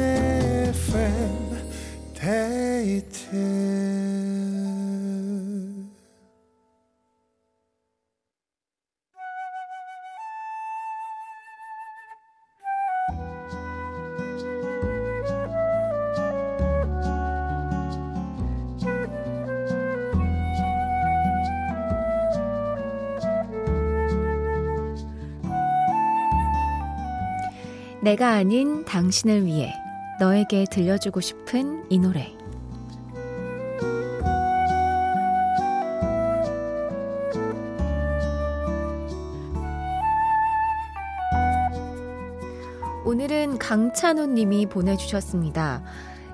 FM 데이트. 내가 아닌 당신을 위해 너에게 들려주고 싶은 이 노래. 오늘은 강찬호 님이 보내주셨습니다.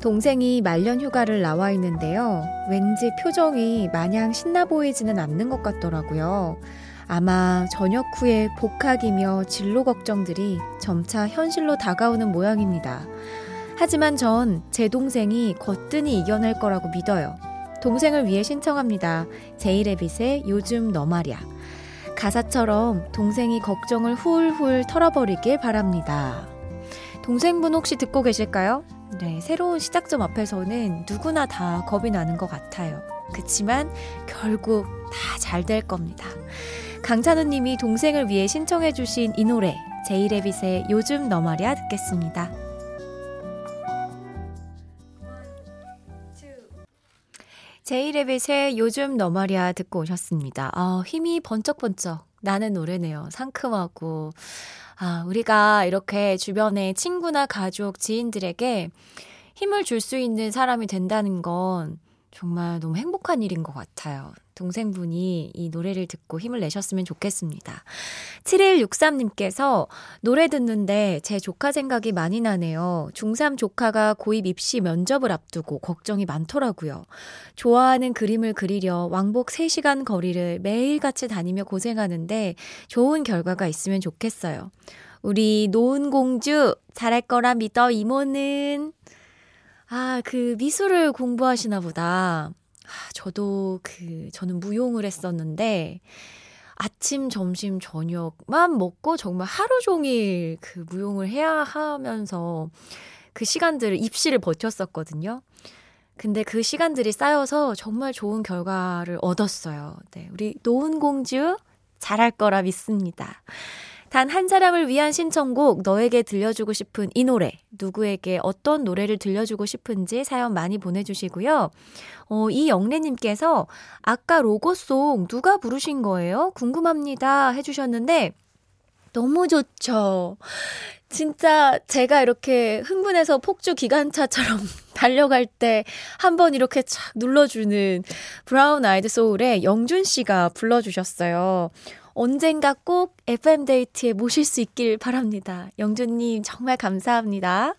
동생이 말년 휴가를 나와 있는데요. 왠지 표정이 마냥 신나 보이지는 않는 것 같더라고요. 아마 저녁 후에 복학이며 진로 걱정들이 점차 현실로 다가오는 모양입니다. 하지만 전 제 동생이 거뜬히 이겨낼 거라고 믿어요. 동생을 위해 신청합니다. 제이레빗의 요즘 너 말야. 가사처럼 동생이 걱정을 훌훌 털어버리길 바랍니다. 동생분 혹시 듣고 계실까요? 네, 새로운 시작점 앞에서는 누구나 다 겁이 나는 것 같아요. 그치만 결국 다 잘 될 겁니다. 강찬우 님이 동생을 위해 신청해주신 이 노래, 제이레빗의 요즘 너 말야 듣겠습니다. 제이레빗의 요즘 너 말야 듣고 오셨습니다. 아, 힘이 번쩍번쩍 나는 노래네요. 상큼하고. 아, 우리가 이렇게 주변에 친구나 가족, 지인들에게 힘을 줄 수 있는 사람이 된다는 건 정말 너무 행복한 일인 것 같아요. 동생분이 이 노래를 듣고 힘을 내셨으면 좋겠습니다. 7163님께서 노래 듣는데 제 조카 생각이 많이 나네요. 중3 조카가 고2 입시 면접을 앞두고 걱정이 많더라고요. 좋아하는 그림을 그리려 왕복 3시간 거리를 매일같이 다니며 고생하는데 좋은 결과가 있으면 좋겠어요. 우리 노은 공주 잘할 거라 믿어 이모는 아, 그 미술을 공부하시나 보다. 아, 저도 그, 저는 무용을 했었는데, 아침, 점심, 저녁만 먹고 정말 하루 종일 그 무용을 해야 하면서 그 시간들을, 입시를 버텼었거든요. 근데 그 시간들이 쌓여서 정말 좋은 결과를 얻었어요. 네. 우리 노은 공주 잘할 거라 믿습니다. 단 한 사람을 위한 신청곡 너에게 들려주고 싶은 이 노래 누구에게 어떤 노래를 들려주고 싶은지 사연 많이 보내주시고요. 어, 이영래님께서 아까 로고송 누가 부르신 거예요? 궁금합니다 해주셨는데 너무 좋죠. 진짜 제가 이렇게 흥분해서 폭주 기관차처럼 달려갈 때 한 번 이렇게 착 눌러주는 브라운 아이드 소울의 영준 씨가 불러주셨어요. 언젠가 꼭 FM데이트에 모실 수 있길 바랍니다. 영준님, 정말 감사합니다.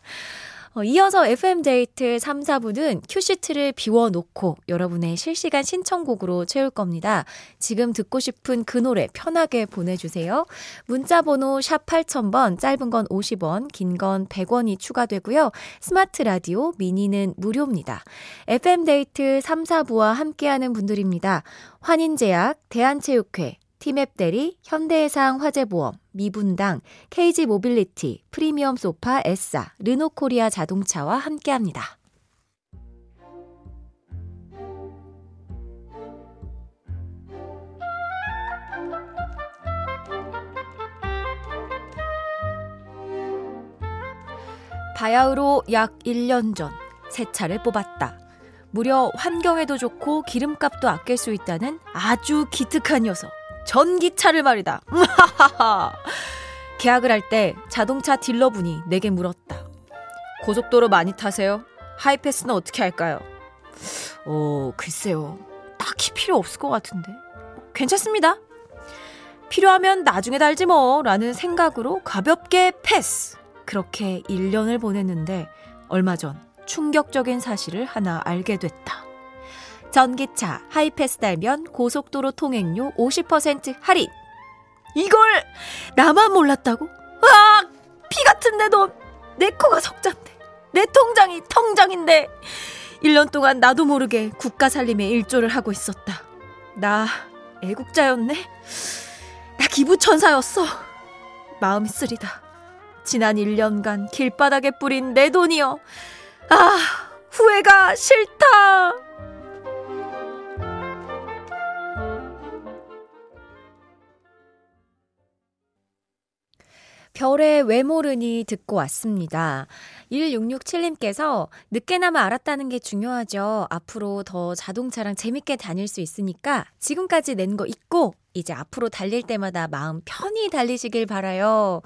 어, 이어서 FM데이트 3, 4부는 큐시트를 비워놓고 여러분의 실시간 신청곡으로 채울 겁니다. 지금 듣고 싶은 그 노래 편하게 보내주세요. 문자번호 샵 8000번, 짧은 건 50원, 긴 건 100원이 추가되고요. 스마트 라디오, 미니는 무료입니다. FM데이트 3, 4부와 함께하는 분들입니다. 환인제약, 대한체육회, 티맵 대리, 현대해상 화재보험, 미분당, KG 모빌리티, 프리미엄 소파 에싸, 르노코리아 자동차와 함께합니다. 바야흐로 약 1년 전 새 차를 뽑았다. 무려 환경에도 좋고 기름값도 아낄 수 있다는 아주 기특한 녀석. 전기차를 말이다. 계약을 할 때 자동차 딜러분이 내게 물었다. 고속도로 많이 타세요? 하이패스는 어떻게 할까요? 어, 글쎄요. 딱히 필요 없을 것 같은데. 괜찮습니다. 필요하면 나중에 달지 뭐. 라는 생각으로 가볍게 패스. 그렇게 1년을 보냈는데 얼마 전 충격적인 사실을 하나 알게 됐다. 전기차 하이패스 달면 고속도로 통행료 50% 할인. 이걸 나만 몰랐다고? 아! 피 같은 내 돈! 내 코가 석잔데. 내 통장이 통장인데. 1년 동안 나도 모르게 국가 살림에 일조를 하고 있었다. 나 애국자였네? 나 기부천사였어. 마음이 쓰리다. 지난 1년간 길바닥에 뿌린 내 돈이여. 아, 후회가 싫다. 별의 왜 모르니 듣고 왔습니다. 1667님께서 늦게나마 알았다는 게 중요하죠. 앞으로 더 자동차랑 재밌게 다닐 수 있으니까 지금까지 낸 거 잊고 이제 앞으로 달릴 때마다 마음 편히 달리시길 바라요.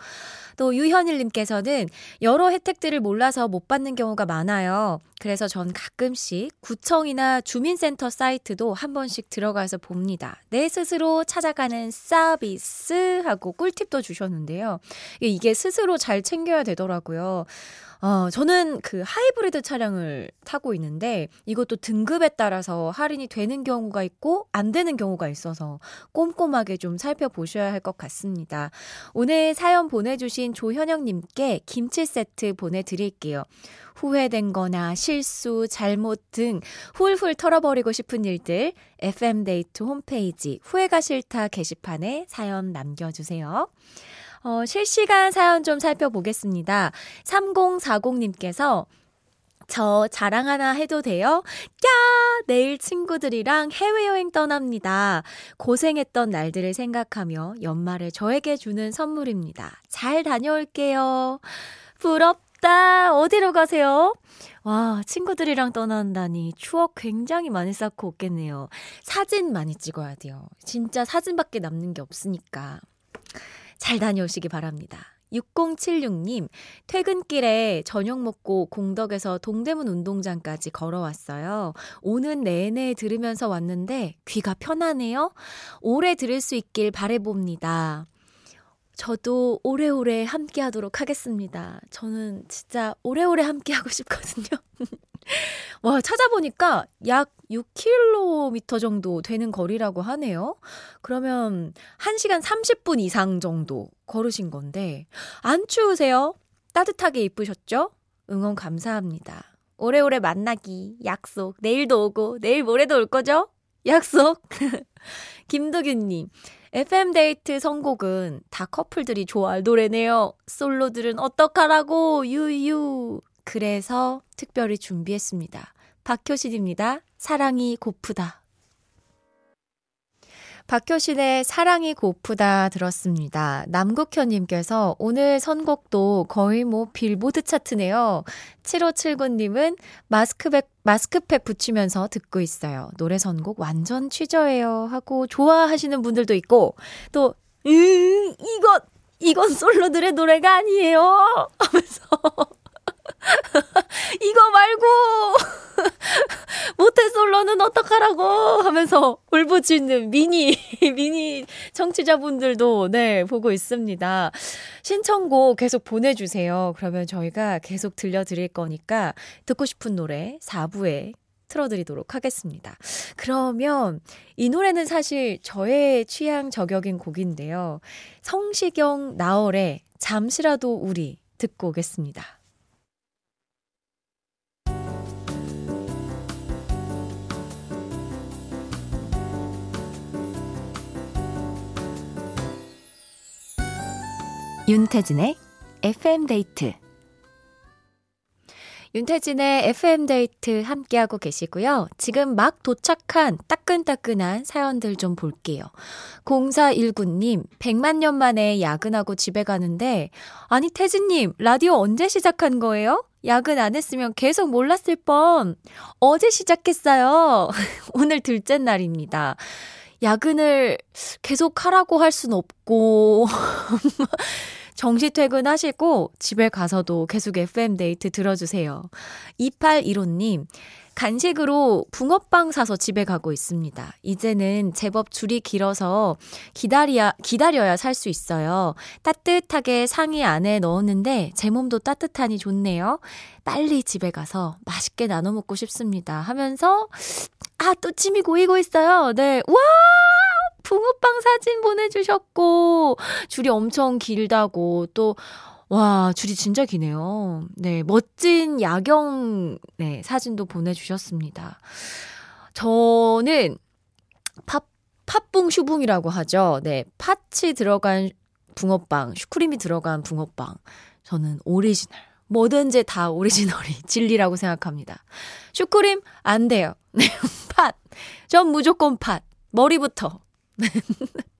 또 유현일님께서는 여러 혜택들을 몰라서 못 받는 경우가 많아요. 그래서 전 가끔씩 구청이나 주민센터 사이트도 한 번씩 들어가서 봅니다. 내 스스로 찾아가는 서비스 하고 꿀팁도 주셨는데요. 이게 스스로 잘 챙겨야 되더라고요. 어, 저는 그 하이브리드 차량을 타고 있는데 이것도 등급에 따라서 할인이 되는 경우가 있고 안 되는 경우가 있어서 꼼꼼하게 좀 살펴보셔야 할 것 같습니다. 오늘 사연 보내주신 조현영님께 김치 세트 보내드릴게요. 후회된 거나 실수, 잘못 등 훌훌 털어버리고 싶은 일들 FM데이트 홈페이지 후회가 싫다 게시판에 사연 남겨주세요. 어, 실시간 사연 좀 살펴보겠습니다. 3040님께서 저 자랑 하나 해도 돼요? 야! 내일 친구들이랑 해외여행 떠납니다. 고생했던 날들을 생각하며 연말에 저에게 주는 선물입니다. 잘 다녀올게요. 부럽다. 어디로 가세요? 와, 친구들이랑 떠난다니 추억 굉장히 많이 쌓고 오겠네요. 사진 많이 찍어야 돼요. 진짜 사진밖에 남는 게 없으니까. 잘 다녀오시기 바랍니다. 6076님, 퇴근길에 저녁 먹고 공덕에서 동대문 운동장까지 걸어왔어요. 오는 내내 들으면서 왔는데 귀가 편하네요. 오래 들을 수 있길 바래봅니다. 저도 오래오래 함께 하도록 하겠습니다. 저는 진짜 오래오래 함께 하고 싶거든요. 와, 찾아보니까 약 6km 정도 되는 거리라고 하네요. 그러면 1시간 30분 이상 정도 걸으신 건데, 안 추우세요? 따뜻하게 입으셨죠? 응원 감사합니다. 오래오래 만나기, 약속. 내일도 오고, 내일 모레도 올 거죠? 약속. 김도균님, FM데이트 선곡은 다 커플들이 좋아할 노래네요. 솔로들은 어떡하라고, 유유. 그래서 특별히 준비했습니다. 박효신입니다. 사랑이 고프다. 박효신의 사랑이 고프다 들었습니다. 남국현님께서 오늘 선곡도 거의 뭐 빌보드 차트네요. 7579님은 마스크팩, 마스크팩 붙이면서 듣고 있어요. 노래 선곡 완전 취저예요. 하고 좋아하시는 분들도 있고, 또, 음, 이것, 이건 솔로들의 노래가 아니에요. 하면서 이거 말고 모태솔로는 어떡하라고 하면서 울부짖는 미니 미니 청취자분들도 네 보고 있습니다. 신청곡 계속 보내주세요. 그러면 저희가 계속 들려드릴 거니까 듣고 싶은 노래 4부에 틀어드리도록 하겠습니다. 그러면 이 노래는 사실 저의 취향 저격인 곡인데요. 성시경 나얼의 잠시라도 우리 듣고 오겠습니다. 윤태진의 FM 데이트 윤태진의 FM데이트 함께하고 계시고요. 지금 막 도착한 따끈따끈한 사연들 좀 볼게요. 0419님, 100만 년 만에 야근하고 집에 가는데, 아니, 태진님, 라디오 언제 시작한 거예요? 야근 안 했으면 계속 몰랐을 뻔. 어제 시작했어요. 오늘 둘째 날입니다. 야근을 계속 하라고 할 순 없고, 정시 퇴근하시고 집에 가서도 계속 FM데이트 들어주세요. 2815님, 간식으로 붕어빵 사서 집에 가고 있습니다. 이제는 제법 줄이 길어서 기다려야, 기다려야 살 수 있어요. 따뜻하게 상의 안에 넣었는데 제 몸도 따뜻하니 좋네요. 빨리 집에 가서 맛있게 나눠 먹고 싶습니다. 하면서, 아, 또 침이 고이고 있어요. 네. 와! 붕어빵 사진 보내주셨고, 줄이 엄청 길다고, 또, 와, 줄이 진짜 기네요. 네, 멋진 야경, 네, 사진도 보내주셨습니다. 저는 팥, 팥붕 슈붕이라고 하죠. 네, 팥이 들어간 붕어빵, 슈크림이 들어간 붕어빵. 저는 오리지널. 뭐든지 다 오리지널이 진리라고 생각합니다. 슈크림? 안 돼요. 네, 팥. 전 무조건 팥. 머리부터.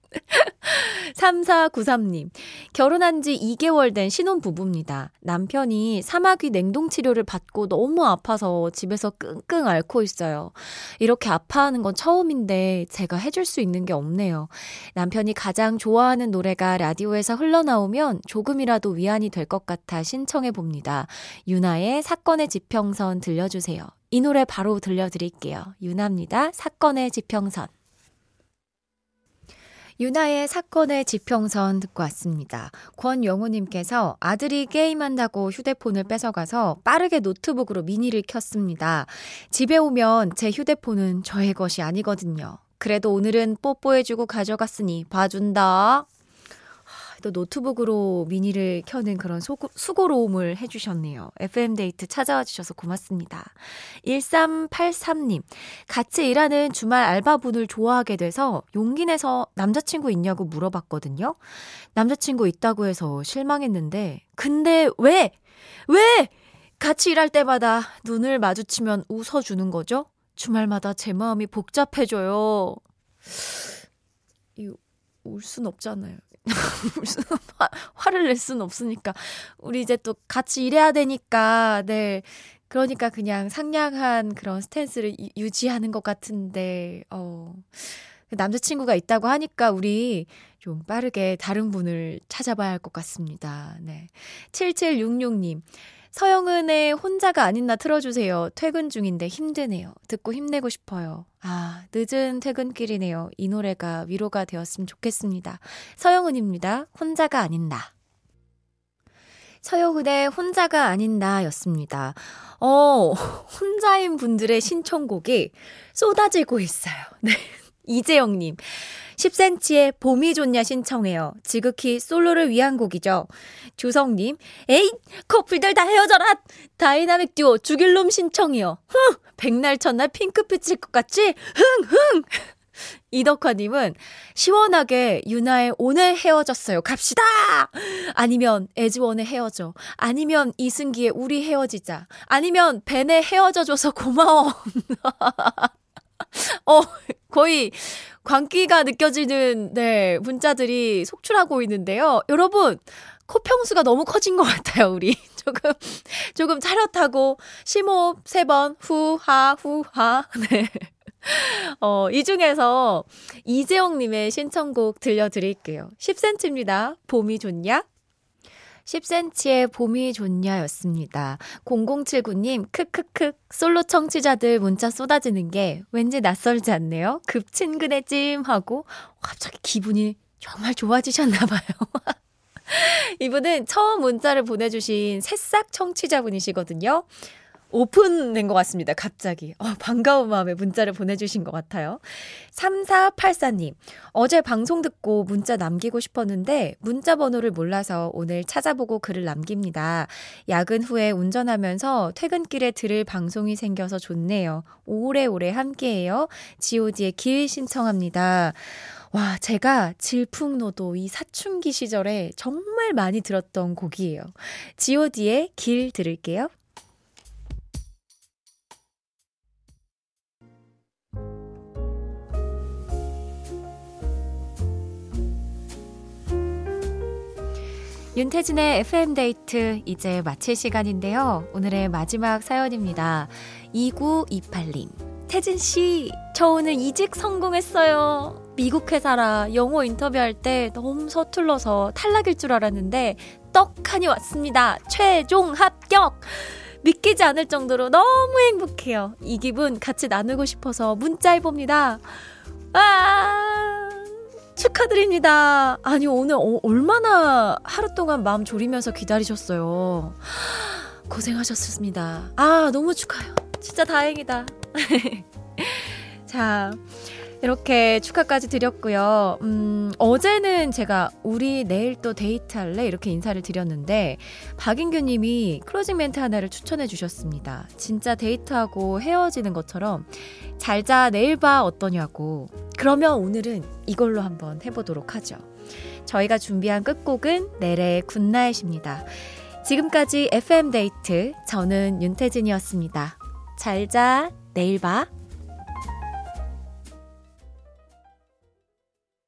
3493님, 결혼한 지 2개월 된 신혼 부부입니다. 남편이 사마귀 냉동 치료를 받고 너무 아파서 집에서 끙끙 앓고 있어요. 이렇게 아파하는 건 처음인데 제가 해줄 수 있는 게 없네요. 남편이 가장 좋아하는 노래가 라디오에서 흘러나오면 조금이라도 위안이 될 것 같아 신청해 봅니다. 유나의 사건의 지평선 들려주세요. 이 노래 바로 들려드릴게요. 유나입니다. 사건의 지평선. 유나의 사건의 지평선 듣고 왔습니다. 권영우님께서 아들이 게임한다고 휴대폰을 뺏어가서 빠르게 노트북으로 미니를 켰습니다. 집에 오면 제 휴대폰은 저의 것이 아니거든요. 그래도 오늘은 뽀뽀해주고 가져갔으니 봐준다. 또 노트북으로 미니를 켜는 그런 소고, 수고로움을 해주셨네요. FM데이트 찾아와 주셔서 고맙습니다. 1383님, 같이 일하는 주말 알바분을 좋아하게 돼서 용기 내서 남자친구 있냐고 물어봤거든요. 남자친구 있다고 해서 실망했는데, 근데 왜? 왜? 같이 일할 때마다 눈을 마주치면 웃어주는 거죠? 주말마다 제 마음이 복잡해져요. 이, 울 순 없잖아요. 화, 화를 낼 수는 없으니까. 우리 이제 또 같이 일해야 되니까, 네. 그러니까 그냥 상냥한 그런 스탠스를 유지하는 것 같은데, 어. 남자친구가 있다고 하니까 우리 좀 빠르게 다른 분을 찾아봐야 할 것 같습니다. 네. 7766님. 서영은의 혼자가 아닌 나 틀어주세요. 퇴근 중인데 힘드네요. 듣고 힘내고 싶어요. 아, 늦은 퇴근길이네요. 이 노래가 위로가 되었으면 좋겠습니다. 서영은입니다. 혼자가 아닌 나. 서영은의 혼자가 아닌 나 였습니다. 어, 혼자인 분들의 신청곡이 쏟아지고 있어요. 네. 이재영님. 10cm의 봄이 좋냐 신청해요. 지극히 솔로를 위한 곡이죠. 주성님, 에이, 커플들 다 헤어져라! 다이나믹 듀오 죽일 놈 신청이요. 흥! 백날 천날 핑크빛일 것 같지? 흥! 흥! 이덕화님은 시원하게 유나의 오늘 헤어졌어요. 갑시다! 아니면 에즈원의 헤어져. 아니면 이승기의 우리 헤어지자. 아니면 벤의 헤어져줘서 고마워. 어, 거의 광기가 느껴지는, 네, 문자들이 속출하고 있는데요. 여러분, 코평수가 너무 커진 것 같아요, 우리. 조금, 조금 차렷하고, 심호흡 세 번, 후 하, 후 하. 네. 어, 이 중에서 이재영님의 신청곡 들려드릴게요. 10cm입니다. 봄이 좋냐? 10cm의 봄이 좋냐였습니다. 0079님, 크크크, 솔로 청취자들 문자 쏟아지는 게 왠지 낯설지 않네요? 급 친근해 찜 하고 갑자기 기분이 정말 좋아지셨나봐요. 이분은 처음 문자를 보내주신 새싹 청취자분이시거든요. 오픈된 것 같습니다. 갑자기. 어, 반가운 마음에 문자를 보내주신 것 같아요. 3484님, 어제 방송 듣고 문자 남기고 싶었는데 문자 번호를 몰라서 오늘 찾아보고 글을 남깁니다. 야근 후에 운전하면서 퇴근길에 들을 방송이 생겨서 좋네요. 오래오래 함께해요. god의 길 신청합니다. 와, 제가 질풍노도 이 사춘기 시절에 정말 많이 들었던 곡이에요. god의 길 들을게요. 윤태진의 FM데이트 이제 마칠 시간인데요. 오늘의 마지막 사연입니다. 2928님. 태진씨, 저 오늘 이직 성공했어요. 미국 회사라 영어 인터뷰할 때 너무 서툴러서 탈락일 줄 알았는데 떡하니 왔습니다. 최종 합격! 믿기지 않을 정도로 너무 행복해요. 이 기분 같이 나누고 싶어서 문자 해봅니다. 아, 축하드립니다. 아니, 오늘 어, 얼마나 하루 동안 마음 졸이면서 기다리셨어요. 고생하셨습니다. 아, 너무 축하해요. 진짜 다행이다. 자, 이렇게 축하까지 드렸고요. 음, 어제는 제가 우리 내일 또 데이트할래? 이렇게 인사를 드렸는데, 박인규 님이 closing 멘트 하나를 추천해 주셨습니다. 진짜 데이트하고 헤어지는 것처럼, 잘 자, 내일 봐, 어떠냐고. 그러면 오늘은 이걸로 한번 해보도록 하죠. 저희가 준비한 끝곡은 넬의 Good Night입니다. 지금까지 FM데이트, 저는 윤태진이었습니다. 잘 자, 내일 봐.